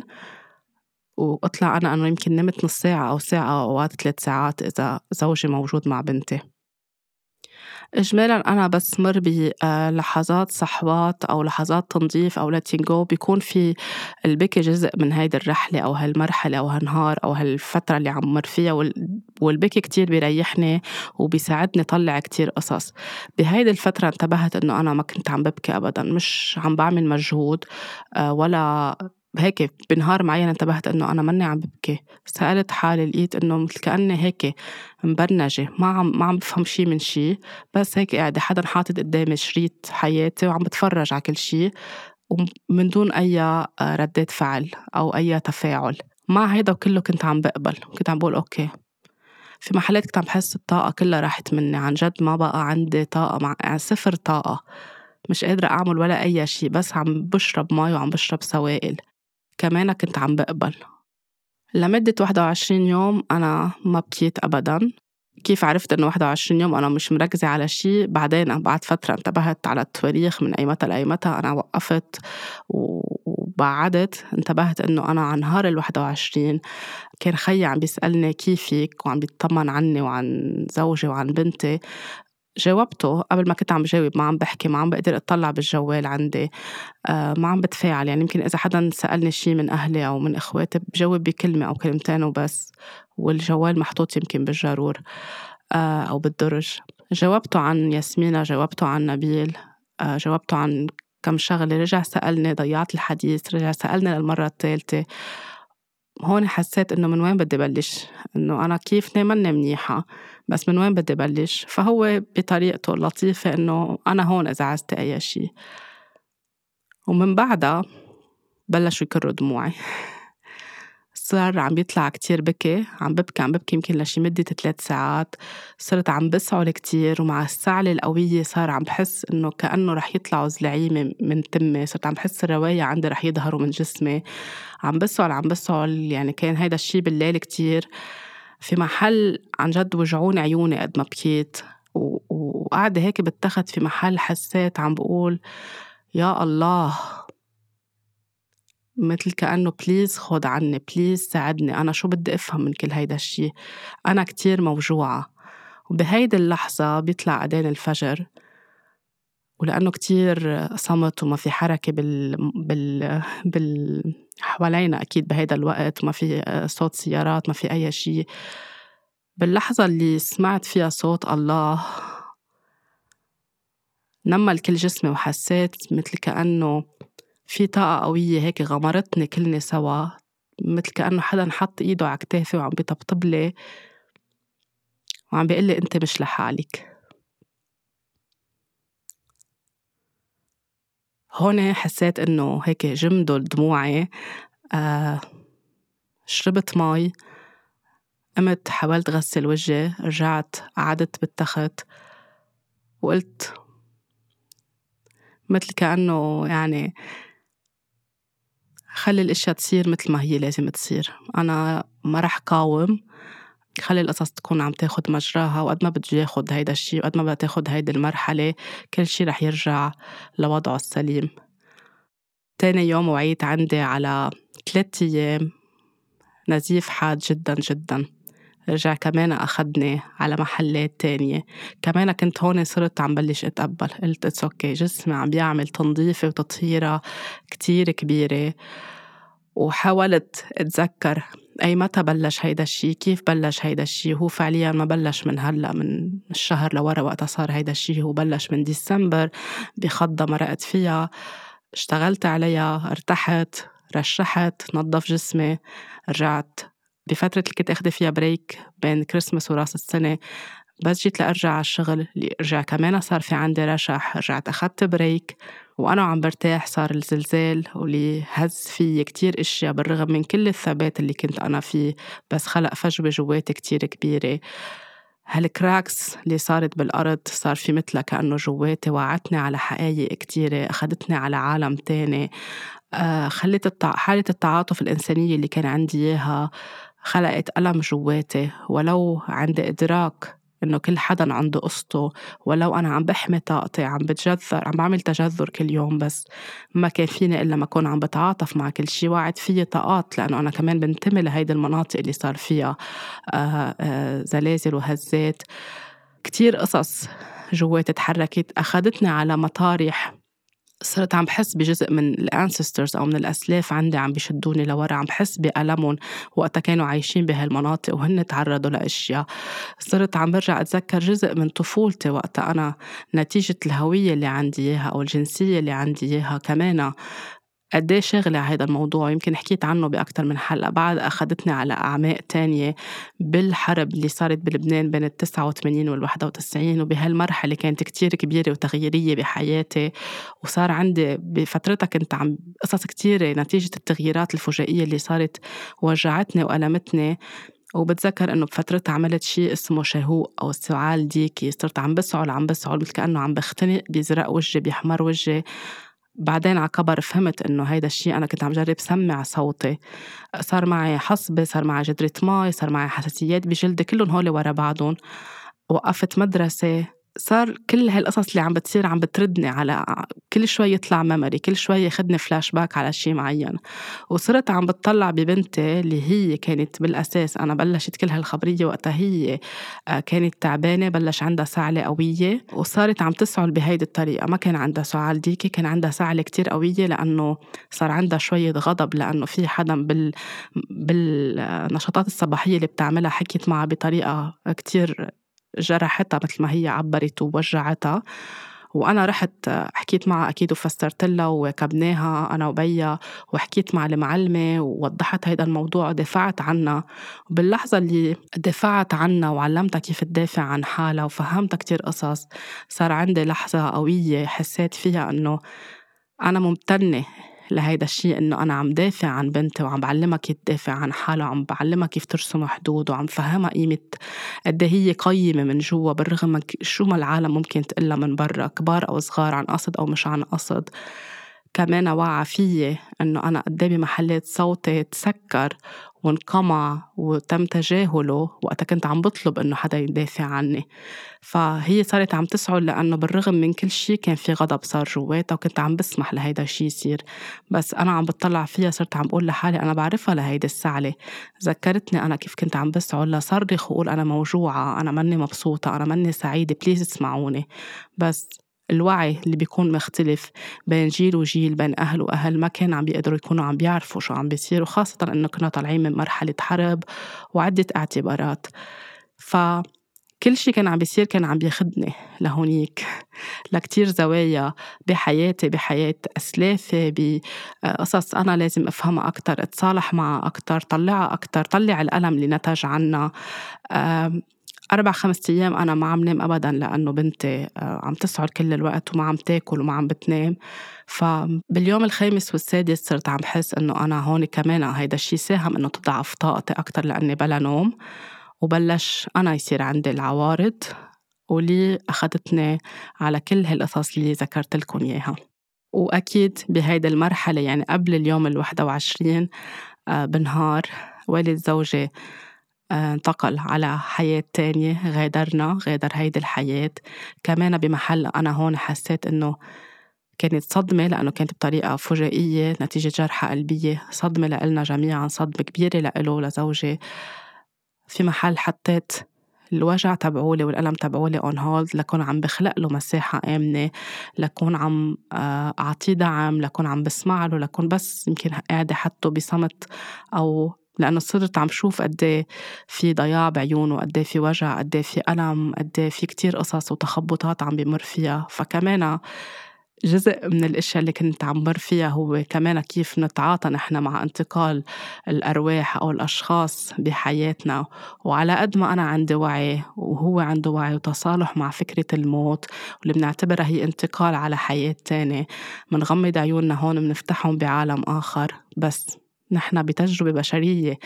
S1: وأطلع أنا انه يمكن نمت نص ساعة أو ساعة أو أوقات ثلاث ساعات إذا زوجي موجود مع بنتي. إجمالا أنا بس مر بلحظات صحوات أو لحظات تنظيف أو letting go بيكون في البكي جزء من هيدي الرحلة أو هالمرحلة أو هالنهار أو هالفترة اللي عم مر فيها والبكي كتير بيريحني وبيساعدني طلع كتير قصص. بهيدي الفترة انتبهت إنه أنا ما كنت عم ببكي أبدا مش عم بعمل مجهود آه، ولا هيك بنهار معين انتبهت إنه أنا ماني عم ببكي. سألت حالي لقيت إنه مثل كأني هيك مبرنجة ما عم ما عم بفهم شيء من شيء بس هيك قاعدة حدا حاطط قدامي شريط حياتي وعم بتفرج على كل شيء ومن دون أي آه، ردة فعل أو أي تفاعل. مع هيدا كله كنت عم بقبل. كنت عم بقول okay. في محلات كنت عم بحس الطاقة كلها راحت مني. عن جد ما بقى عندي طاقة مع يعني صفر طاقة. مش قادرة أعمل ولا أي شيء بس عم بشرب مي وعم بشرب سوائل. كمان كنت عم بقبل. لمدة 21 يوم أنا ما بكيت أبدا. كيف عرفت إنه 21 يوم أنا مش مركزة على شيء بعدين بعد فترة انتبهت على التواريخ من أيمتى لأيمتى أنا وقفت وبعدت. انتبهت إنه أنا عن نهار ال 21 كان خيي عم بيسألني كيفك؟ وعم بيطمن عني وعن زوجي وعن بنتي. جاوبته قبل ما كنت عم جاوب ما عم بحكي ما عم بقدر أطلع بالجوال عندي. آه ما عم بتفاعل. يعني يمكن إذا حدا سألني شيء من أهلي أو من إخواتي بجاوب بكلمة أو كلمتين وبس. والجوال محطوط يمكن بالجارور آه أو بالدرج. جاوبته عن ياسمينة جاوبته عن نبيل آه جاوبته عن كم شغلة. رجع سألني ضيعت الحديث رجع سألني للمرة الثالثة. هون حسيت إنه من وين بدي بلش؟ إنه أنا كيف ماني منيحة. بس من وين بدي بلش؟ فهو بطريقته اللطيفة إنه أنا هون إذا عزتي أي شيء ومن بعدها بلشوا يكروا دموعي. صار عم بيطلع كتير بكي عم ببكي عم ببكي يمكن لشي مدة ثلاث ساعات. صرت عم بسعل كتير ومع السعلة القوية صار عم بحس إنه كأنه رح يطلعوا زلعيمة من تمي. صرت عم بحس الروايا عندي رح يظهروا من جسمي. عم بسعل عم بسعل يعني كان هيدا الشي بالليل كتير. في محل عن جد وجعوني عيوني قد ما بكيت. وقاعدة هيك بتخت في محل حسيت عم بقول يا الله. مثل كأنه please خد عني please ساعدني. أنا شو بدي أفهم من كل هيدا الشي؟ أنا كتير موجوعة. وبهيدي اللحظة بيطلع أذان الفجر. ولأنه كتير صمت وما في حركة بال, بال... بال... حوالينا أكيد بهيدا الوقت ما في صوت سيارات ما في أي شيء باللحظة اللي سمعت فيها صوت الله نمل كل جسمي وحسيت مثل كأنه في طاقة قوية هيك غمرتني كلنا سوا. مثل كأنه حدا حط إيده على كتافي وعم بيطبطب لي وعم بيقول لي أنت مش لحالك. هون حسيت إنه هيك جمدوا دموعي. آه شربت مي قمت حاولت غسل وجهي رجعت قعدت بالتخت وقلت مثل كأنه يعني خلي الأشياء تصير مثل ما هي لازم تصير. أنا ما رح قاوم. خلي القصص تكون عم تاخد مجراها وقد ما بده ياخد هيدا الشيء وقد ما بدها تاخد هيدي المرحلة كل شيء رح يرجع لوضعه السليم. تاني يوم وعيت عندي على ثلاثة أيام نزيف حاد جدا جدا. رجع كمان أخدني على محلات تانية. كمان كنت هون صرت عم بلش أتقبل قلت it's okay جسمي عم بيعمل تنظيفة وتطهيرة كتير كبيرة. وحاولت أتذكر أيمتى بلش هيدا الشي كيف بلش هيدا الشي هو فعليا ما بلش من هلأ من الشهر لورا وقتها صار هيدا الشي هو بلش من ديسمبر بخضة مرقت فيها. اشتغلت عليها ارتحت رشحت نظف جسمي رجعت. بفترة اللي كنت أخذ فيها break بين كريسماس وراس السنة بس جيت لأرجع على الشغل رجع كمان صار في عندي رشح رجعت أخدت break وأنا عم برتاح صار الزلزال واللي هز في كتير أشياء بالرغم من كل الثبات اللي كنت أنا فيه بس خلق فجوة جواتي كتير كبيرة. هالكراكس اللي صارت بالأرض صار في مثلها كأنه جواتي وعتني على حقايق كتيرة أخدتني على عالم تاني. آه خلت حالة التعاطف الإنسانية اللي كان عندي إياها خلقت ألم جواتي. ولو عندي إدراك إنه كل حدا عنده قصته ولو أنا عم بحمي طاقتي عم بتجذر عم بعمل تجذر كل يوم بس ما كان فيني إلا ما أكون عم بتعاطف مع كل شيء واعد فيي طاقات لأنه أنا كمان بنتمي لهيدي المناطق اللي صار فيها آه، آه، زلازل وهزات. كتير قصص جواتي تحركت أخدتني على مطارح صرت عم بحس بجزء من الانسسترز أو من الأسلاف عندي عم بيشدوني لورا. عم بحس بألمهم وقتها كانوا عايشين بهالمناطق وهن تعرضوا لأشياء. صرت عم برجع أتذكر جزء من طفولتي وقتها أنا. نتيجة الهوية اللي عندي إياها أو الجنسية اللي عندي إياها كمان قد إيه شاغلة على هذا الموضوع؟ يمكن حكيت عنه بأكثر من حلقة بعد أخذتني على أعماق تانية بالحرب اللي صارت بلبنان بين التسعة وثمانين والواحدة وتسعين وبهالمرحلة كانت كتير كبيرة وتغييرية بحياتي وصار عندي بفترتها كنت عم قصص كتيرة نتيجة التغييرات الفجائية اللي صارت وجعتني وألمتني وبتذكر إنه بفترتها عملت شيء اسمه شهوق أو السعال الديكي صرت عم بسعل عم بسعل مثل كأنه عم بختنق بيزرق وجهي بيحمر وجهي. بعدين على كبر فهمت إنه هيدا الشيء أنا كنت عم جرب سمع صوتي. صار معي حصبة صار معي جدرة مي صار معي حساسيات بجلدي كلهم هول ورا بعضهم. وقفت مدرسة صار كل هالقصص اللي عم بتصير عم بتردني على كل شوي يطلع memory كل شوي ياخدني فلاش باك على شيء معين. وصرت عم بتطلع ببنتي اللي هي كانت بالأساس أنا بلشت كل هالخبرية وقتها هي آه، كانت تعبانة بلش عندها سعلة قوية. وصارت عم تسعل بهيدي الطريقة ما كان عندها سعال ديكي كان عندها سعلة كتير قوية لأنه صار عندها شوية غضب لأنه في حدا بال بالنشاطات الصباحية اللي بتعملها حكيت معها بطريقة كتير جرحتها مثل ما هي عبرت ووجعتها. وأنا رحت حكيت معها أكيد وفسرت لها وكبناها أنا وبيا وحكيت مع المعلمة ووضحت هيدا الموضوع ودافعت عنها. وباللحظه اللي دافعت عنها وعلمتها كيف تدافع عن حالها وفهمتها كتير قصص صار عندي لحظة قوية حسيت فيها إنه أنا ممتنة لهيدا الشيء إنه أنا عم دافع عن بنتي وعم بعلمها كيف تدافع عن حالها وعم بعلمها كيف ترسم حدود وعم فهمها قيمة قد إيه هي قيمة من جوا بالرغم من شو ما العالم ممكن تقلها من برا كبار أو صغار عن قصد أو مش عن قصد. كمان وعى فيي إنه أنا قدامي محلات صوتي تسكر وانقمع وتم تجاهله وقتها كنت عم بطلب إنه حدا يدافع عني. فهي صارت عم تسعل لأنه بالرغم من كل شيء كان في غضب صار جواتها وكنت عم بسمح لهيدا الشيء يصير. بس أنا عم بطلع فيها صرت عم بقول لحالي أنا بعرفها لهيدي السعلة. ذكرتني أنا كيف كنت عم بسعل لصرخ وقول أنا موجوعة أنا ماني مبسوطة أنا ماني سعيدة بليز اسمعوني. بس الوعي اللي بيكون مختلف بين جيل وجيل بين أهل وأهل. ما كان عم بيقدروا يكونوا عم بيعرفوا شو عم بيصير وخاصة إنه كنا طالعين من مرحلة حرب وعدة اعتبارات. ف كل شيء كان عم بيصير كان عم بياخدني لهونيك لكتير زوايا بحياتي بحياة أسلافي بقصص أنا لازم أفهمها أكتر أتصالح معها أكتر طلعها أكتر طلع الألم اللي نتج عنا أربع خمس أيام أنا ما عم نام أبدا لأنه بنتي آه، عم تسعر كل الوقت وما عم تاكل وما عم بتنام. فباليوم الخامس والسادس صرت عم بحس إنه أنا هون كمان هيدا الشي ساهم إنه تضعف طاقتي أكتر لأني بلا نوم. وبلش أنا يصير عندي العوارض واللي أخذتني على كل هالقصص اللي ذكرت لكم إياها. وأكيد بهيدي المرحلة يعني قبل اليوم الواحدة وعشرين آه، بنهار والد زوجي آه، انتقل على حياة تانية غادرنا غادر هيدي الحياة. كمان بمحل أنا هون حسيت إنه كانت صدمة لأنه كانت بطريقة فجائية نتيجة جرحى قلبية صدمة لإلنا جميعا صدمة كبيرة لإله لزوجي في محل حطيت الوجع تبعولي والألم تبعولي اون هولد لكون عم بخلق له مساحة آمنة لكون عم آه، أعطيه دعم لكون عم بسمع له لكون بس يمكن قاعدة حطه بصمت أو لأنه صرت عم شوف قد إيه في ضياع بعيونه قد إيه في وجع قد إيه في ألم قد في كتير قصص وتخبطات عم بمر فيها. فكمان جزء من الإشياء اللي كنت عم مر فيها هو كمان كيف نتعاطى نحن مع انتقال الأرواح أو الأشخاص بحياتنا. وعلى قد ما أنا عندي وعي وهو عنده وعي وتصالح مع فكرة الموت واللي بنعتبرها هي انتقال على حياة تانية بنغمض عيوننا هون بنفتحهم بعالم آخر. بس نحن بتجربة بشرية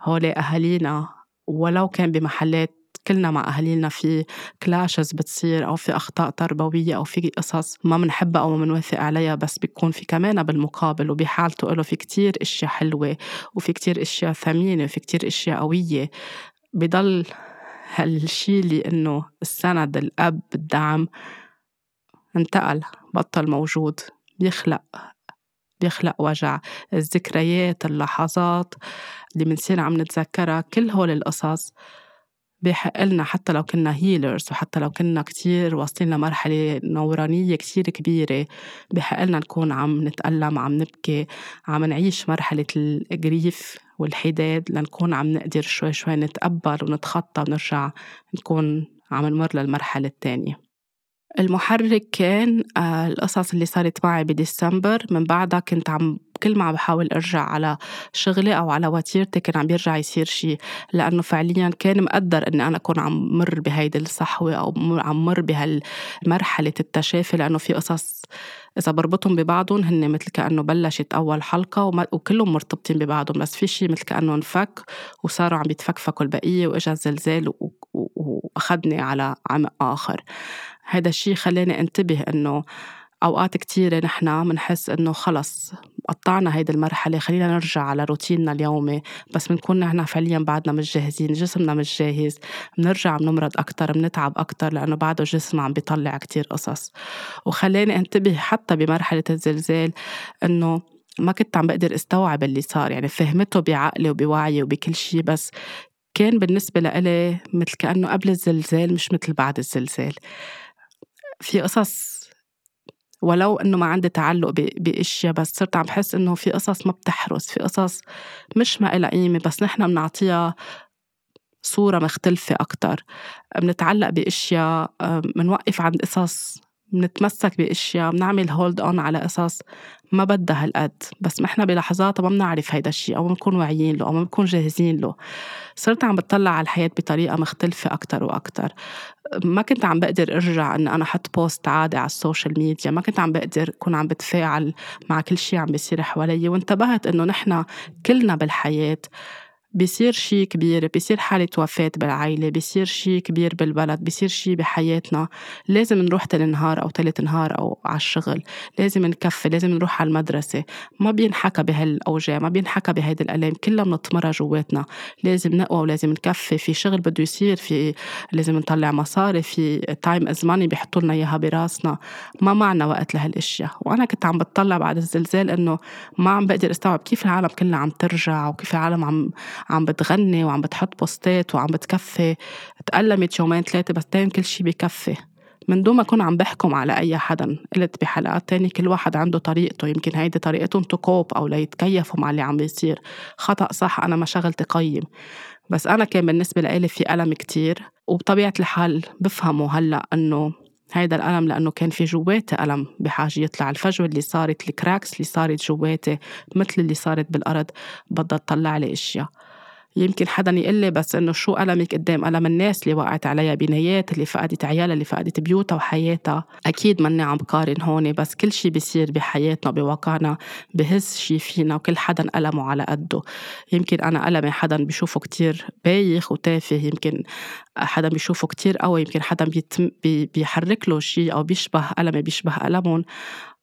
S1: هول أهالينا ولو كان بمحلات كلنا مع أهالينا في كلاشز بتصير أو في أخطاء تربوية أو في قصص ما بنحبها أو ما بنوافق عليها بس بيكون في كمان بالمقابل وبحالته له في كتير أشياء حلوة وفي كتير أشياء ثمينة وفي كتير أشياء قوية. بضل هالشي اللي إنه السند الأب الدعم انتقل بطل موجود بيخلق بيخلق وجع الذكريات اللحظات اللي بنصير عم نتذكرها كل هول القصص بحق لنا حتى لو كنا هيلرز وحتى لو كنا كتير واصلين لمرحلة نورانية كتير كبيرة بحق لنا نكون عم نتألم عم نبكي عم نعيش مرحلة الجريف والحداد لنكون عم نقدر شوي شوي نتقبل ونتخطى ونرجع نكون عم نمر للمرحلة الثانية المحرك كان آه، القصص اللي صارت معي بديسمبر. من بعدها كنت عم كل ما عم بحاول أرجع على شغلي أو على وتيرتي كان عم بيرجع يصير شيء لأنه فعليا كان مقدر إني أنا أكون عم مر بهيدي الصحوة أو عم مر بهالمرحلة التشافي. لأنه في قصص إذا بربطهم ببعضهم هن مثل كأنه بلشت أول حلقة وكلهم مرتبطين ببعضهم. بس في شيء مثل كأنه انفك وصاروا عم يتفكفكوا البقية وإجا الزلزال وأخذني على عمق آخر. هذا الشيء خلاني انتبه إنه أوقات كتيرة نحن بنحس إنه خلص قطعنا هيدي المرحلة خلينا نرجع على روتيننا اليومي. بس بنكون نحن فعليا بعدنا مش جاهزين جسمنا مش جاهز بنرجع بنمرض أكثر بنتعب أكثر لأنه بعده الجسم عم بيطلع كتير قصص. وخلاني انتبه حتى بمرحلة الزلزال إنه ما كنت عم بقدر استوعب اللي صار. يعني فهمته بعقلي وبوعي وبكل شيء بس كان بالنسبة لإلي مثل كأنه قبل الزلزال مش مثل بعد الزلزال. في قصص ولو إنه ما عندي تعلق باشياء بس صرت عم بحس إنه في قصص ما بتحرس في قصص مش ما لها قيمة بس نحن بنعطيها صورة مختلفة أكتر. بنتعلق بأشياء بنوقف عند قصص بنتمسك بأشياء بنعمل hold on على قصص ما بدها هالقد. بس ما إحنا بلحظات ما بنعرف هيدا الشيء أو ما بنكون واعيين له أو ما بنكون جاهزين له. صرت عم بتطلع على الحياة بطريقة مختلفة أكثر وأكثر ما كنت عم بقدر أرجع إن أنا أحط post عادي على السوشيال ميديا ما كنت عم بقدر اكون عم بتفاعل مع كل شيء عم بيصير حوالي. وانتبهت إنه نحن كلنا بالحياة بيصير شي كبير بيصير حالة وفاة بالعائلة بيصير شي كبير بالبلد بيصير شي بحياتنا. لازم نروح تاني نهار أو تالت نهار أو على الشغل. لازم نكفي لازم نروح على المدرسة. ما بينحكى بهالأوجاع ما بينحكى بهيدي الألام. كلها بنطمرها جواتنا. لازم نقوى ولازم نكفي. في شغل بده يصير في لازم نطلع مصاري في time is money بيحطوا لنا إياها براسنا. ما معنا وقت لهالأشياء. وأنا كنت عم بتطلع بعد الزلزال إنه ما عم بقدر أستوعب كيف العالم كلها عم ترجع وكيف العالم عم عم بتغني وعم بتحط بوستات وعم بتكفي. تألمت يومين ثلاثة بس دايم كل شي بكفي. من دون ما أكون عم بحكم على أي حدا قلت بحلقات تانية كل واحد عنده طريقته. يمكن هيدي طريقتهم تكوب أو ليتكيفوا مع اللي عم بيصير. خطأ صح أنا ما شغلتي قيم. بس أنا كان بالنسبة لإلي في ألم كتير. وبطبيعة الحال بفهمه هلأ أنه هيدا الألم لأنه كان في جواتي ألم بحاجة يطلع. الفجوة اللي صارت الكراكس اللي صارت جواتي مثل اللي صارت بالأرض بدها تطلع لي أشياء. يمكن حدا يقول لي بس إنه شو ألمك قدام؟ ألم الناس اللي وقعت عليها بنايات اللي فقدت عيالها اللي فقدت بيوتها وحياتها؟ أكيد ماني عم بقارن هون بس كل شي بيصير بحياتنا بواقعنا بهز شي فينا وكل حدا ألمه على قده. يمكن أنا ألمي حدا بيشوفه كتير بايخ وتافه يمكن حدا بيشوفه كتير قوي يمكن حدا بيتم بيحرك له شي أو بيشبه ألمي بيشبه ألمهم.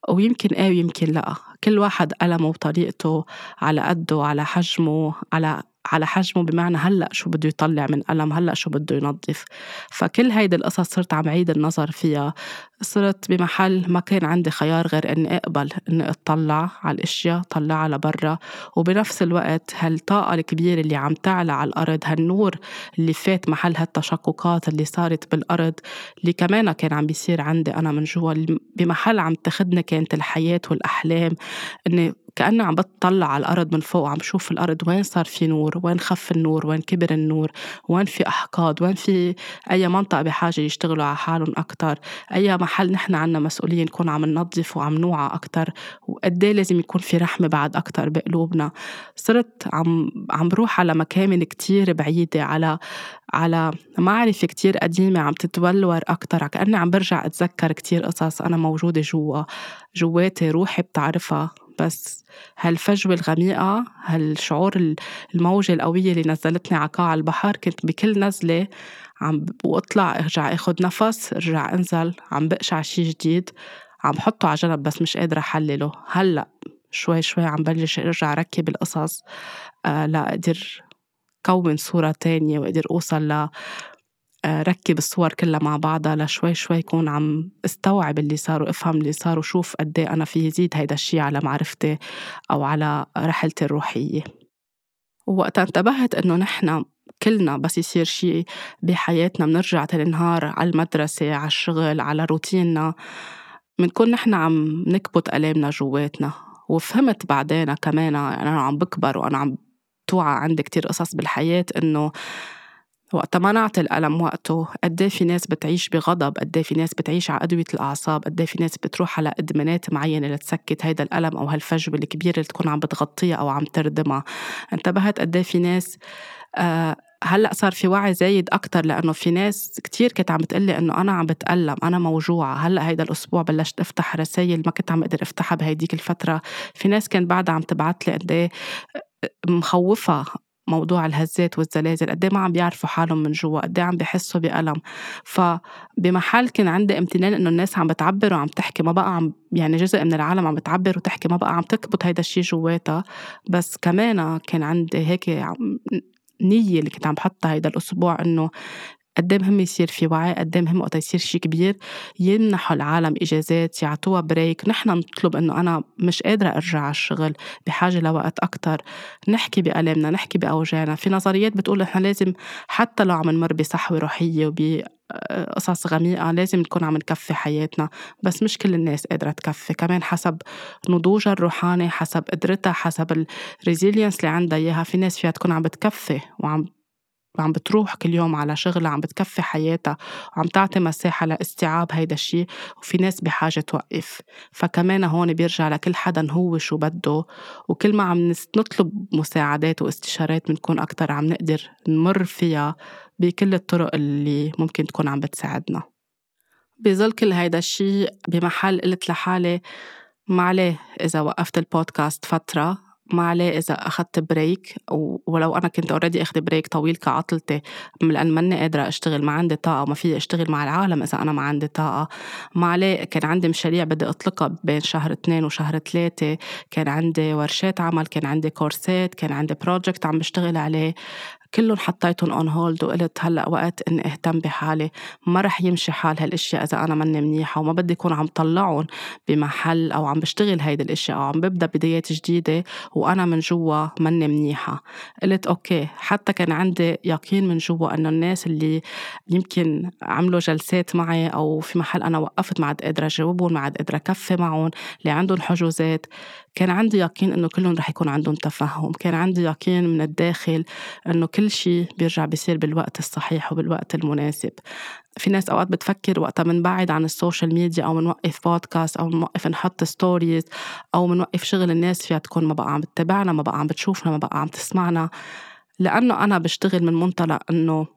S1: ويمكن إيه ويمكن لأ. كل واحد ألمه بطريقته على قده على حجمه على على حجمه بمعنى هلأ شو بده يطلع من ألم هلأ شو بده ينظف. فكل هيدي القصص صرت عم عيد النظر فيها. صرت بمحل ما كان عندي خيار غير إني أقبل إني أطلع على الأشياء طلعها لبرا وبنفس الوقت هالطاقة الكبيرة اللي عم تعلى على الأرض هالنور اللي فات محل هالتشققات اللي صارت بالأرض اللي كمان كان عم بيصير عندي أنا من جوا بمحل عم تاخدني كانت الحياة والأحلام. إني كأني عم بتطلع على الأرض من فوق وعم بشوف الأرض وين صار في نور وين خف النور وين كبر النور وين في أحقاد وين في أي منطقة بحاجة يشتغلوا على حالهم أكتر. أي محل نحن عنا مسؤولية نكون عم ننظف وعم نوعى أكتر وقد لازم يكون في رحمة بعد أكتر بقلوبنا. صرت عم عم بروح على مكامن كتير بعيدة على على معرفة كتير قديمة عم تتبلور أكتر كأني عم برجع أتذكر كتير قصص أنا موجودة جوا جواتي روحي بتعرفها. بس هالفجوة الغميقة هالشعور الموجة القوية اللي نزلتني على قاع البحر كنت بكل نزلة عم وأطلع أرجع اخد نفس أرجع أنزل عم بقشع شي جديد عم بحطه على جنب بس مش قادرة أحلله. هلأ شوي شوي عم بلش أرجع ركب القصص. آه لا أقدر كون صورة تانية وأقدر أوصل ل ركب الصور كلها مع بعضها لشوي شوي كون عم استوعب اللي صار وافهم اللي صار وشوف قد إيه أنا في يزيد هيدا الشيء على معرفتي أو على رحلتي الروحية. ووقتها انتبهت إنه نحن كلنا بس يصير شيء بحياتنا بنرجع تاني نهار على المدرسة على الشغل على روتيننا بنكون نحن عم نكبت ألامنا جواتنا. وفهمت بعدين كمان أنا عم بكبر وأنا عم توعى عندي كتير قصص بالحياة إنه وقت نعطي الألم وقته قد إيه في ناس بتعيش بغضب؟ قد إيه في ناس بتعيش على أدوية الأعصاب؟ قد إيه في ناس بتروح على إدمانات معينة لتسكت هيدا الألم أو هالفجوة الكبيرة اللي تكون عم بتغطيها أو عم تردمها؟ انتبهت قد في ناس آه هلأ صار في وعي زايد أكثر لأنه في ناس كتير كانت عم بتقلي إنه أنا عم بتألم أنا موجوعة هلأ هيدا الأسبوع بلشت أفتح رسائل ما كنت عم أقدر أفتحها بهيديك الفترة. في ناس كان بعدها عم تبعت لي قد إيه مخوفة موضوع الهزات والزلازل قد إيه ما عم بيعرفوا حالهم من جوا قد إيه عم بحسوا بألم. فبمحل كان عندي امتنان إنه الناس عم بتعبر وعم تحكي ما بقى عم يعني جزء من العالم عم بتعبر وتحكي ما بقى عم تكبت هيدا الشيء جواتها. بس كمان كان عندي هيك نية اللي كنت عم بحطها هيدا الأسبوع إنه قد مهم يصير في وعي قد مهم وقت يصير شيء كبير يمنحوا العالم إجازات يعطوها break نحن نطلب إنه أنا مش قادرة أرجع على الشغل بحاجة لوقت أكثر نحكي بألامنا نحكي بأوجاعنا. في نظريات بتقول نحن لازم حتى لو عم نمر بصحوة روحية وب قصص غميقة لازم نكون عم نكفي حياتنا. بس مش كل الناس قادرة تكفي. كمان حسب نضوجها الروحاني حسب قدرتها حسب ال resilience اللي عندها إياها في ناس فيها تكون عم بتكفي وعم وعم بتروح كل يوم على شغلها عم بتكفي حياتها وعم تعطي مساحة لاستيعاب هيدا الشيء وفي ناس بحاجة توقف. فكمان هون بيرجع لكل حدا هو شو بده وكل ما عم نطلب مساعدات واستشارات بنكون أكتر عم نقدر نمر فيها بكل الطرق اللي ممكن تكون عم بتساعدنا. بظل كل هيدا الشيء بمحل قلت لحالي ما عليه إذا وقفت البودكاست فترة ما عليه إذا أخذت break ولو أنا كنت already أخذ break طويل كعطلتي لأن ماني قادرة أشتغل ما عندي طاقة وما في أشتغل مع العالم إذا أنا ما عندي طاقة. ما عليه كان عندي مشاريع بدي أطلقها بين شهر اثنين وشهر ثلاثة كان عندي ورشات عمل كان عندي كورسات كان عندي project عم بشتغل عليه. كلهم حطيتهم on hold وقلت هلأ وقت إني أهتم بحالي. ما رح يمشي حال هالأشياء إذا أنا ماني منيحة وما بدي اكون عم طلعهم بمحل أو عم بشتغل هيدي الأشياء أو عم ببدأ بدايات جديدة وأنا من جوا ماني منيحة. قلت أوكي حتى كان عندي يقين من جوا إنه الناس اللي يمكن عملوا جلسات معي أو في محل أنا وقفت ما عاد قادرة أجاوبهم ما عاد قادرة أكفي معهم اللي عندهم حجوزات كان عندي يقين إنه كلهم رح يكون عندهم تفهم. كان عندي يقين من الداخل إنه كل شيء بيرجع بيصير بالوقت الصحيح وبالوقت المناسب. في ناس أوقات بتفكر وقتها بنبعد عن ال social media أو بنوقف بودكاست أو بنوقف نحط stories أو بنوقف شغل الناس فيها تكون ما بقى عم تتابعنا ما بقى عم بتشوفنا ما بقى عم تسمعنا. لأنه أنا بشتغل من منطلق إنه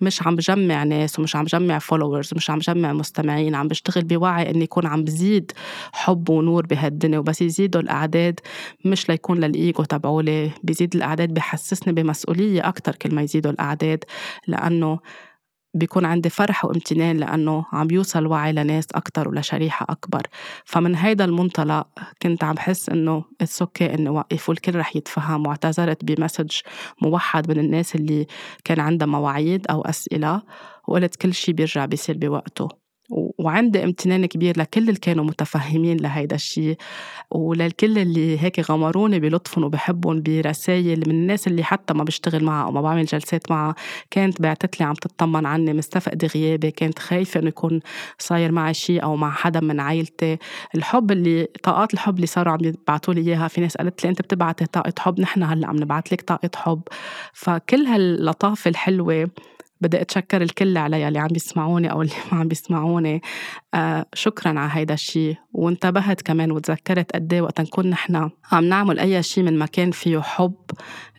S1: مش عم بجمع ناس ومش عم بجمع followers ومش عم بجمع مستمعين عم بشتغل بوعي إني يكون عم بزيد حب ونور بهالدنيا. وبس يزيدوا الأعداد مش ليكون للإيجو تبعولي بيزيد الأعداد بحسسني بمسؤولية أكثر كل ما يزيدوا الأعداد لأنه بيكون عندي فرح وامتنان لأنه عم يوصل وعي لناس أكتر ولشريحة أكبر. فمن هيدا المنطلق كنت عم بحس إنه it's okay إنه وقف والكل رح يتفهم واعتذرت ب message موحد من الناس اللي كان عندها مواعيد أو أسئلة وقلت كل شي بيرجع بيصير بوقته. وعندي امتنان كبير لكل اللي كانوا متفهمين لهيدا الشيء وللكل اللي هيك غمروني بلطفهم وبحبهم برسائل من الناس اللي حتى ما بشتغل معها أو ما بعمل جلسات معها كانت بعتت لي عم تطمن عني مستفقدة غيابي كانت خايفة إنه يكون صاير معي شيء أو مع حدا من عائلتي الحب اللي طاقات الحب اللي صاروا عم يبعتوا لي إياها في ناس قالت لي أنت بتبعتي طاقة حب نحن هلأ عم نبعث لك طاقة حب. فكل هاللطافة الحلوة بدي أتشكر الكل عليها اللي عم بيسمعوني أو اللي ما عم بيسمعوني. آه شكرا على هيدا الشيء وانتبهت كمان وتذكرت قد إيه وقت نكون نحن عم نعمل أي شيء من مكان فيه حب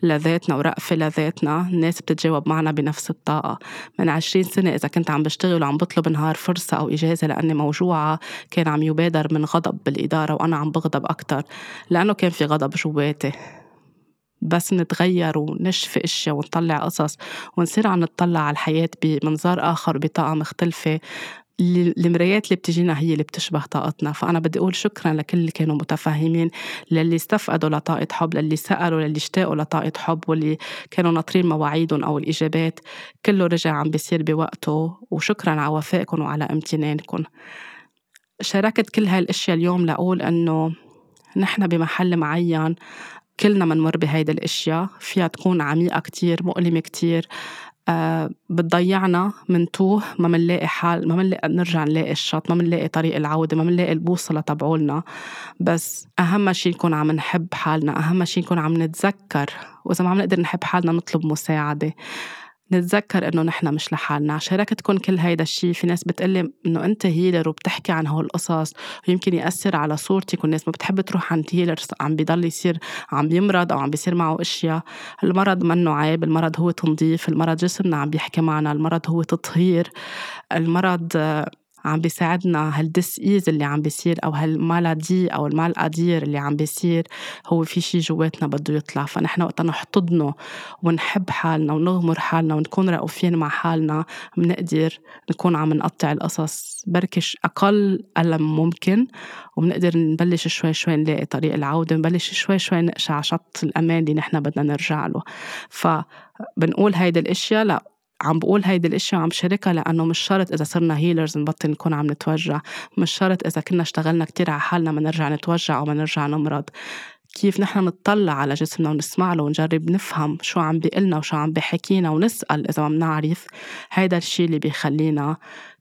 S1: لذاتنا ورأفة لذاتنا الناس بتتجاوب معنا بنفس الطاقة. من عشرين سنة إذا كنت عم بشتغل وعم بطلب نهار فرصة أو إجازة لأني موجوعة كان عم يبادر من غضب بالإدارة وأنا عم بغضب أكتر. لأنه كان في غضب جواتي. بس نتغير ونشفي إشياء ونطلع قصص ونصير عم نطلع على الحياة بمنظار آخر بطاقة مختلفة. المرايات اللي بتجينا هي اللي بتشبه طاقتنا. فأنا بدي أقول شكرا لكل اللي كانوا متفهمين للي استفقدوا لطاقة حب للي سألوا للي اشتاقوا لطاقة حب واللي كانوا ناطرين مواعيدهم أو الإجابات. كله رجع عم بيصير بوقته. وشكرا على وفائكم وعلى امتنانكم. شاركت كل هاي الأشياء اليوم لأقول أنه نحن بمحل معين كلنا منمر بهيدي الأشياء. فيها تكون عميقة كتير مؤلمة كتير. آه بتضيعنا منتوه ما منلاقي حال ما منلاقي نرجع نلاقي الشط ما منلاقي طريق العودة ما منلاقي البوصلة تبعولنا. بس أهم شي نكون عم نحب حالنا أهم شي نكون عم نتذكر. وإذا ما عم نقدر نحب حالنا نطلب مساعدة. نتذكر إنه نحن مش لحالنا. شاركتكم كل هيدا الشيء في ناس بتقلي إنه أنت هيلر وبتحكي عن هول القصص ويمكن يأثر على صورتك والناس ما بتحب تروح عند هيلر عم بيضل يصير عم بيمرض أو عم بيصير معه أشياء. المرض منه عيب المرض هو تنظيف المرض جسمنا عم بيحكي معنا المرض هو تطهير المرض عم بيساعدنا. هالدس ايز اللي عم بيصير أو هالمالادي أو المال اللي عم بيصير هو في شي جواتنا بده يطلع. فنحن وقت نحتضنه ونحب حالنا ونغمر حالنا ونكون رؤوفين مع حالنا بنقدر نكون عم نقطع القصص. بركش أقل ألم ممكن وبنقدر نبلش شوي شوي نلاقي طريق العودة نبلش شوي شوي نقشع شط الأمان اللي نحن بدنا نرجع له. فبنقول هيدي الأشياء لا عم بقول هيدي الإشياء عم شاركها لأنه مش شرط إذا صرنا هيلرز نبطل نكون عم نتوجع. مش شرط إذا كنا اشتغلنا كتير على حالنا ما نرجع نتوجع أو ما نرجع نمرض. كيف نحن نطلع على جسمنا ونسمع له ونجرب نفهم شو عم بيقلنا وشو عم بحكينا ونسأل إذا ما بنعرف. هيدا الشيء اللي بيخلينا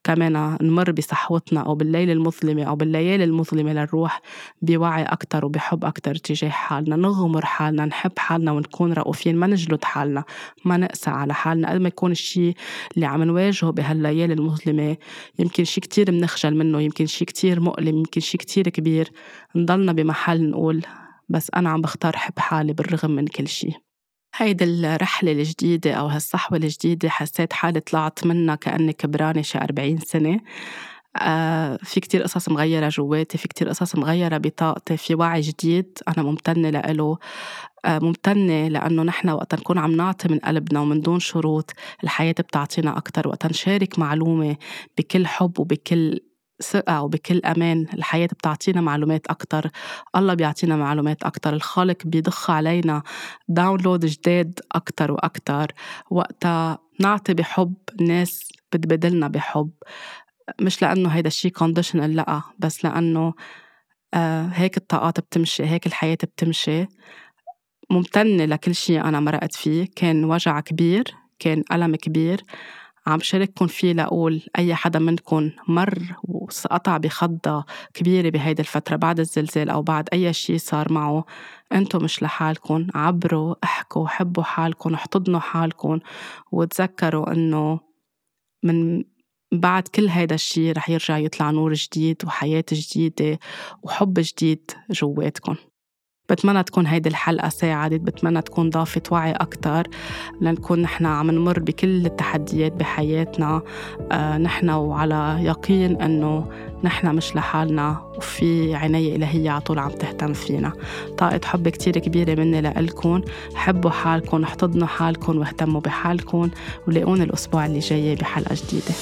S1: كمان نمر بصحوتنا أو بالليل المظلمة أو بالليالي المظلمة للروح بوعي أكتر وبحب أكتر تجاه حالنا نغمر حالنا نحب حالنا ونكون رؤوفين ما نجلد حالنا ما نقسى على حالنا. قد ما يكون الشيء اللي عم نواجهه بهالليالي المظلمة يمكن شيء كتير بنخجل منه يمكن شيء كتير مؤلم يمكن شيء كتير كبير نضلنا بمحل نقول بس أنا عم بختار حب حالي بالرغم من كل شي. هيدي الرحلة الجديدة أو هالصحوة الجديدة حسيت حالي طلعت منها كأني كبرانة شي 40 سنة. آه في كتير قصص مغيرة جواتي في كتير قصص مغيرة بطاقتي في وعي جديد أنا ممتنة لإله آه ممتنة لأنه نحن وقت نكون عم نعطي من قلبنا ومن دون شروط الحياة بتعطينا أكتر. وقت نشارك معلومة بكل حب وبكل ثقة وبكل أمان. الحياة بتعطينا معلومات أكتر. الله بيعطينا معلومات أكتر. الخالق بيضخ علينا download جداد أكتر وأكتر. وقتها نعطي بحب. الناس بتبادلنا بحب. مش لأنه هيدا الشيء conditional لأ. بس لأنه آه هيك الطاقات بتمشي هيك الحياة بتمشي. ممتنة لكل شيء أنا مرقت فيه. كان وجع كبير كان ألم كبير. عم شارككم فيه لأقول أي حدا منكم مر وقطع بخضة كبيرة بهيدي الفترة بعد الزلزال أو بعد أي شيء صار معه أنتم مش لحالكم عبروا احكوا حبوا حالكم احتضنوا حالكم وتذكروا إنه من بعد كل هيدا الشيء رح يرجع يطلع نور جديد وحياة جديدة وحب جديد جواتكم بتمنى تكون هيدي الحلقة ساعدت بتمنى تكون ضافت وعي أكتر لنكون نحن عم نمر بكل التحديات بحياتنا. آه نحن وعلى يقين أنه نحن مش لحالنا وفي عناية إلهية على طول عم تهتم فينا. طاقة حب كتير كبيرة مني لإلكن. حبوا حالكم احتضنوا حالكم واهتموا بحالكم ولاقوني الأسبوع اللي جاي بحلقة جديدة.